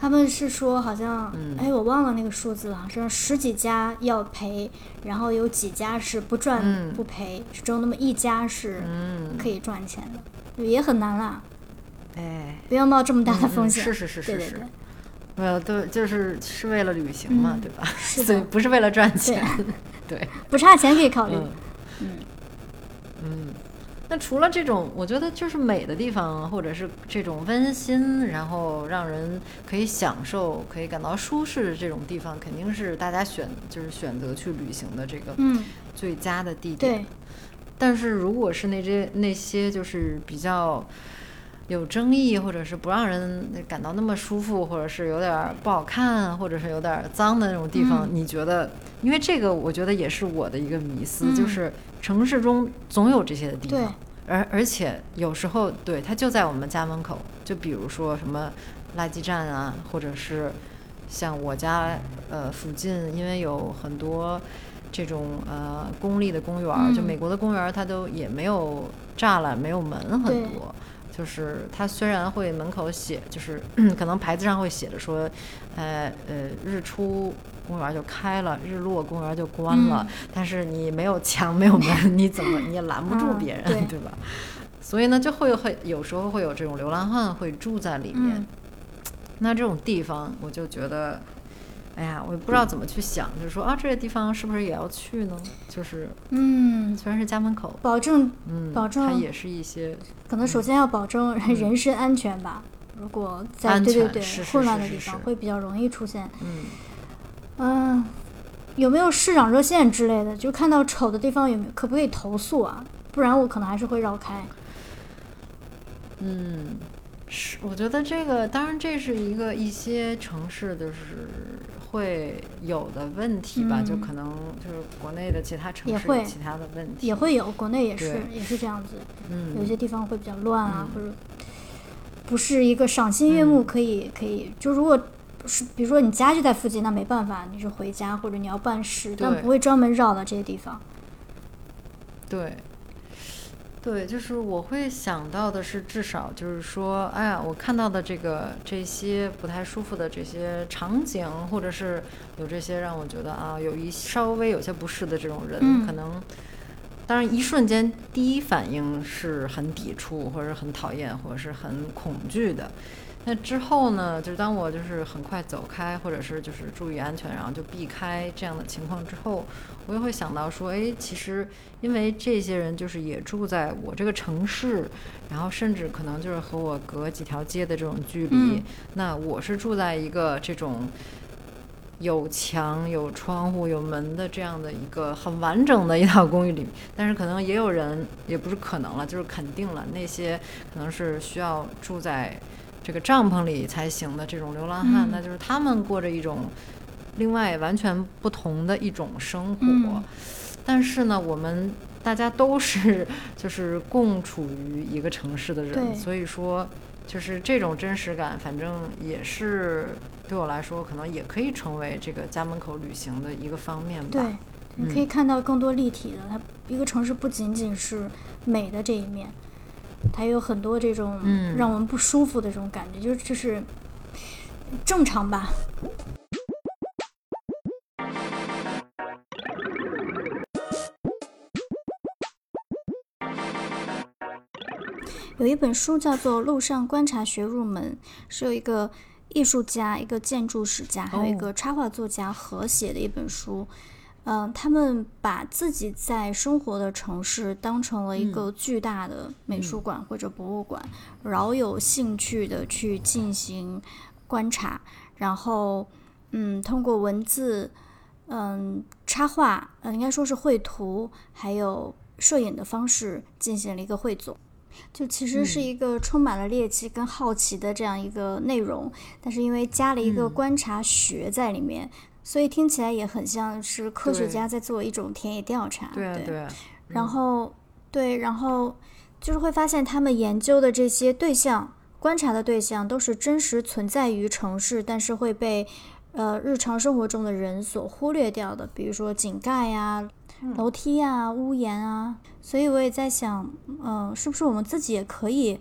他们是说好像，嗯。哎，我忘了那个数字了，好像十几家要赔，然后有几家是不赚嗯。不赔，只有那么一家是嗯，可以赚钱的，也很难啦，哎，不要冒这么大的嗯风险。是是是是是对对对，没有，对，就是是为了旅行嘛，嗯对吧？是所以不是为了赚钱，对，不差钱可以考虑。嗯嗯。嗯。那除了这种，我觉得就是美的地方，或者是这种温馨，然后让人可以享受、可以感到舒适的这种地方，肯定是大家选就是选择去旅行的这个嗯，最佳的地点。对，但是如果是那些那些就是比较有争议，或者是不让人感到那么舒服，或者是有点儿不好看，或者是有点儿脏的那种地方，嗯你觉得？因为这个，我觉得也是我的一个迷思，嗯就是城市中总有这些的地方，而而且有时候对它就在我们家门口，就比如说什么垃圾站啊，或者是像我家呃附近，因为有很多这种呃公立的公园儿，就嗯美国的公园儿，它都也没有栅栏，没有门很多。就是它虽然会门口写，就是 可能牌子上会写着说，呃呃，日出公园就开了，日落公园就关了，但是你没有墙没有门，你怎么你也拦不住啊别人，对对吧？所以呢，就会会有时候会有这种流浪汉会住在里面。嗯那这种地方，我就觉得，哎呀，我也不知道怎么去想，就是说啊，这个地方是不是也要去呢？就是嗯，虽然是家门口，保证嗯，保证它也是一些可能首先要保证人身安全吧。如果在安对对对混乱的地方会比较容易出现，嗯嗯，有没有市长热线之类的？就看到丑的地方有没有可不可以投诉啊？不然我可能还是会绕开。嗯，是，我觉得这个当然这是一个一些城市就是会有的问题吧，就可能就是国内的其他城市有其他的问题。也会有，国内也是也是这样子，嗯，有些地方会比较乱啊，或者不是一个赏心悦目，可以可以，就如果是比如说你家就在附近，那没办法，你是回家或者你要办事，但不会专门绕到这些地方。对。对，就是我会想到的是，至少就是说，哎呀，我看到的这个这些不太舒服的这些场景，或者是有这些让我觉得啊，有一稍微有些不适的这种人，可能，当然一瞬间第一反应是很抵触，或者很讨厌，或者是很恐惧的。那之后呢？就是当我就是很快走开，或者是就是注意安全，然后就避开这样的情况之后，我也会想到说，哎，其实因为这些人就是也住在我这个城市，然后甚至可能就是和我隔几条街的这种距离。那我是住在一个这种有墙、有窗户、有门的这样的一个很完整的一套公寓里，但是可能也有人，也不是可能了，就是肯定了，那些可能是需要住在。这个帐篷里才行的这种流浪汉，那就是他们过着一种另外完全不同的一种生活。但是呢，我们大家都是就是共处于一个城市的人，所以说就是这种真实感，反正也是对我来说，可能也可以成为这个家门口旅行的一个方面吧。对，你可以看到更多立体的，它一个城市不仅仅是美的这一面。它有很多这种让我们不舒服的这种感觉，就是这是正常吧。有一本书叫做《路上观察学入门》，是有一个艺术家、一个建筑史家，还有一个插画作家合写的一本书。嗯，他们把自己在生活的城市当成了一个巨大的美术馆或者博物馆，饶有兴趣的去进行观察，然后，嗯，通过文字、嗯，插画，嗯，应该说是绘图，还有摄影的方式进行了一个汇总，就其实是一个充满了猎奇跟好奇的这样一个内容，但是因为加了一个观察学在里面。所以听起来也很像是科学家在做一种田野调查，对对。然后，对，然后就是会发现他们研究的这些对象、观察的对象都是真实存在于城市，但是会被呃日常生活中的人所忽略掉的，比如说井盖呀、楼梯啊、屋檐啊。所以我也在想，嗯，是不是我们自己也可以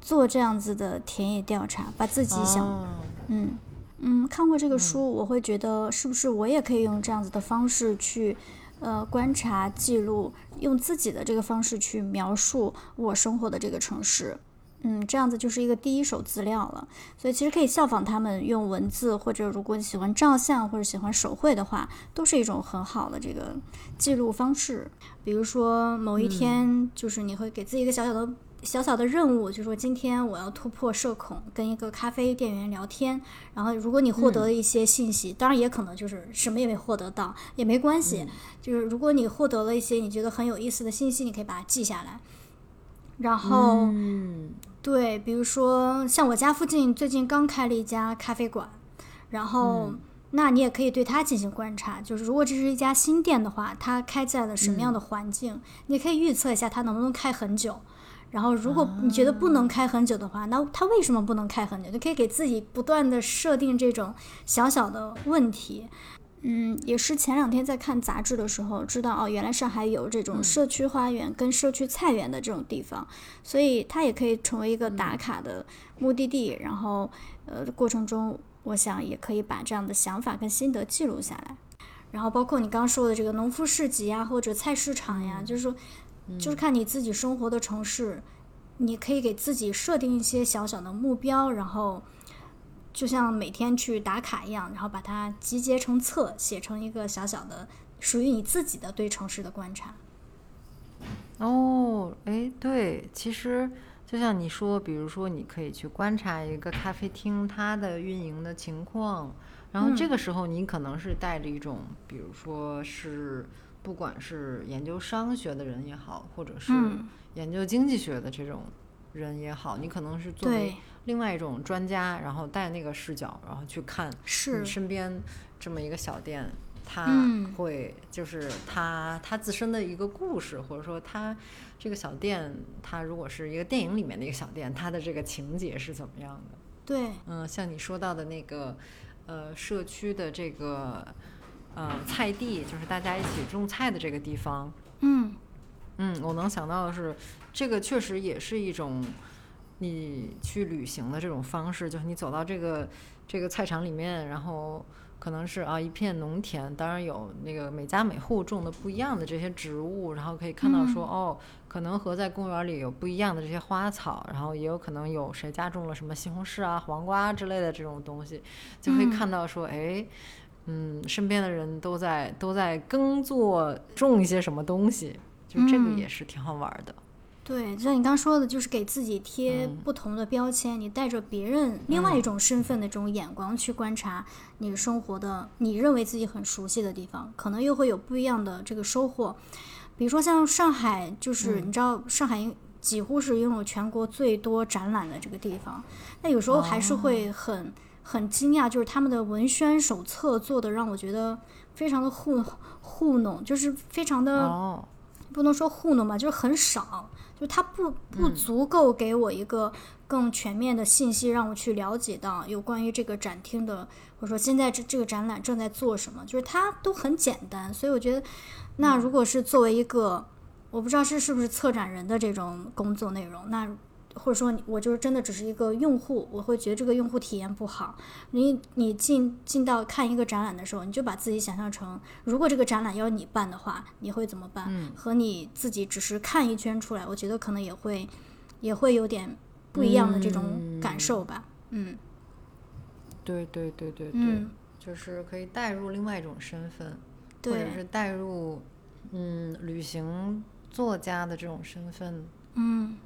做这样子的田野调查，把自己想，嗯。嗯，看过这个书，我会觉得是不是我也可以用这样子的方式去，呃，观察、记录，用自己的这个方式去描述我生活的这个城市。嗯，这样子就是一个第一手资料了。所以其实可以效仿他们用文字，或者如果你喜欢照相或者喜欢手绘的话，都是一种很好的这个记录方式。比如说某一天，就是你会给自己一个小小的。小小的任务就是说，今天我要突破社恐，跟一个咖啡店员聊天。然后，如果你获得了一些信息，当然也可能就是什么也没获得到，也没关系。就是如果你获得了一些你觉得很有意思的信息，你可以把它记下来。然后，嗯对，比如说像我家附近最近刚开了一家咖啡馆，然后那你也可以对它进行观察。就是如果这是一家新店的话，它开在了什么样的环境？你可以预测一下它能不能开很久。然后，如果你觉得不能开很久的话，那它为什么不能开很久？你可以给自己不断的设定这种小小的问题。嗯，也是前两天在看杂志的时候知道，哦，原来上海有这种社区花园跟社区菜园的这种地方，所以它也可以成为一个打卡的目的地。然后，呃，过程中我想也可以把这样的想法跟心得记录下来。然后，包括你刚刚说的这个农夫市集呀，或者菜市场呀，就是说。就是看你自己生活的城市，你可以给自己设定一些小小的目标，然后就像每天去打卡一样，然后把它集结成册，写成一个小小的属于你自己的对城市的观察。哦，哎，对，其实就像你说，比如说你可以去观察一个咖啡厅它的运营的情况，然后这个时候你可能是带着一种，比如说是。不管是研究商学的人也好，或者是研究经济学的这种人也好，你可能是作为另外一种专家，然后带那个视角，然后去看你身边这么一个小店，他会就是他他自身的一个故事，或者说他这个小店，他如果是一个电影里面的一个小店，它的这个情节是怎么样的？对，嗯，像你说到的那个呃社区的这个呃菜地，就是大家一起种菜的这个地方，嗯。嗯，我能想到的是，这个确实也是一种。你去旅行的这种方式，就是你走到这个这个菜场里面，然后可能是啊一片农田，当然有那个每家每户种的不一样的这些植物，然后可以看到说哦，可能和在公园里有不一样的这些花草，然后也有可能有谁家种了什么西红柿啊、黄瓜之类的这种东西，就会看到说哎，嗯，身边的人都在都在耕作种一些什么东西，就这个也是挺好玩的。对，就像你刚说的，就是给自己贴不同的标签，你带着别人另外一种身份的这种眼光去观察你生活的，你认为自己很熟悉的地方，可能又会有不一样的这个收获。比如说像上海，就是你知道，上海几乎是拥有全国最多展览的这个地方，那有时候还是会很很惊讶，就是他们的文宣手册做的让我觉得非常的糊糊弄，就是非常的不能说糊弄吧，就是很少。就它不不足够给我一个更全面的信息，让我去了解到有关于这个展厅的，或者说现在这这个展览正在做什么，就是它都很简单。所以我觉得，那如果是作为一个，我不知道是是不是策展人的这种工作内容，那。或者说，我就是真的只是一个用户，我会觉得这个用户体验不好。你你进进到看一个展览的时候，你就把自己想象成，如果这个展览要你办的话，你会怎么办？和你自己只是看一圈出来，我觉得可能也会也会有点不一样的这种感受吧。嗯，对对对对对，就是可以带入另外一种身份，或者是带入嗯旅行作家的这种身份。嗯。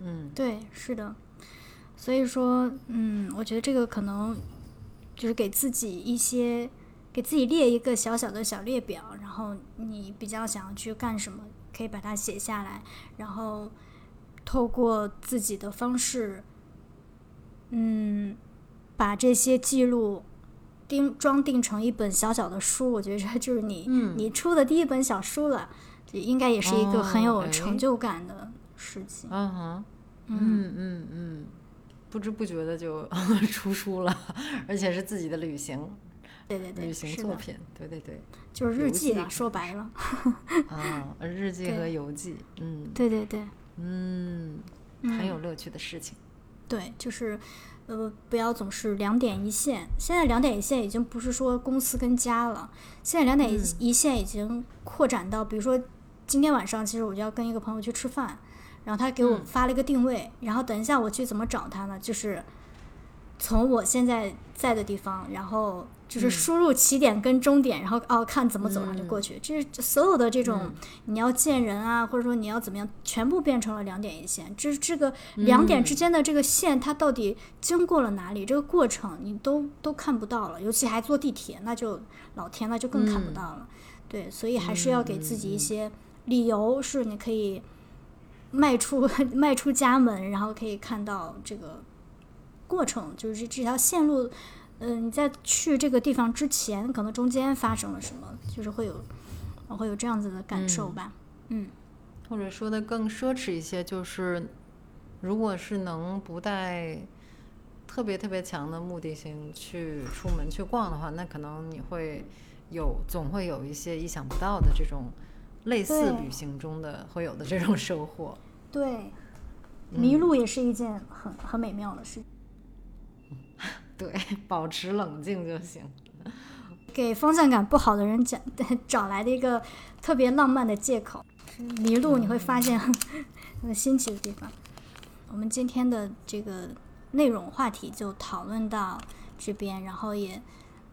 嗯，对，是的，所以说，嗯，我觉得这个可能就是给自己一些，给自己列一个小小的小列表，然后你比较想要去干什么，可以把它写下来，然后透过自己的方式，嗯，把这些记录钉装订成一本小小的书，我觉得这就是你你出的第一本小书了，应该也是一个很有成就感的。事情，嗯哼，嗯。嗯嗯，不知不觉的就 出书了，而且是自己的旅行，对对对，旅行作品，对对对，就是日记了，说白了，啊，日记和游记，嗯，对对对，嗯，很有乐趣的事情，对，就是呃，不要总是两点一线，现在两点一线已经不是说公司跟家了，现在两点一线已经扩展到，比如说今天晚上，其实我就要跟一个朋友去吃饭。然后他给我发了一个定位，然后等一下我去怎么找他呢？就是从我现在在的地方，然后就是输入起点跟终点，然后哦看怎么走然后就过去。这是所有的这种你要见人啊，或者说你要怎么样，全部变成了两点一线。这这个两点之间的这个线，它到底经过了哪里？这个过程你都都看不到了。尤其还坐地铁，那就老天，那就更看不到了。对，所以还是要给自己一些理由，是你可以。迈出 迈出家门，然后可以看到这个过程，就是这条线路。嗯，你在去这个地方之前，可能中间发生了什么，就是会有会有这样子的感受吧。嗯，或者说的更奢侈一些，就是如果是能不带特别特别强的目的性去出门去逛的话，那可能你会有总会有一些意想不到的这种。类似旅行中的会有的这种收获，对，迷路也是一件很很美妙的事。对，保持冷静就行。给方向感不好的人讲找来的一个特别浪漫的借口，迷路你会发现 很新奇的地方。我们今天的这个内容话题就讨论到这边，然后也。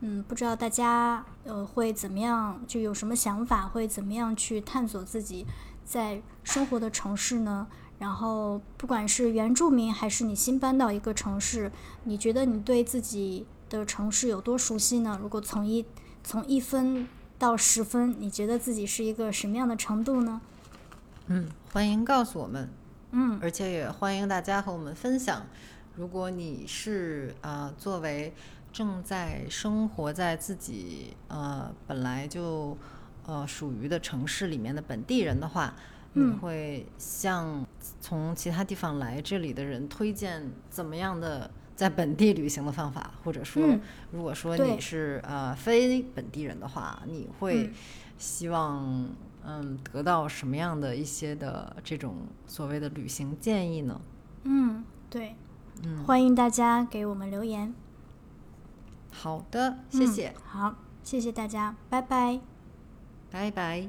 嗯，不知道大家呃会怎么样，就有什么想法，会怎么样去探索自己在生活的城市呢？然后，不管是原住民还是你新搬到一个城市，你觉得你对自己的城市有多熟悉呢？如果从一从一分到十分，你觉得自己是一个什么样的程度呢？嗯，欢迎告诉我们。嗯，而且也欢迎大家和我们分享，如果你是呃作为正在生活在自己呃本来就呃属于的城市里面的本地人的话，你会向从其他地方来这里的人推荐怎么样的在本地旅行的方法，或者说，如果说你是呃非本地人的话，你会希望嗯得到什么样的一些的这种所谓的旅行建议呢？嗯，对，嗯，欢迎大家给我们留言。好的，谢谢。好，谢谢大家，拜拜，拜拜。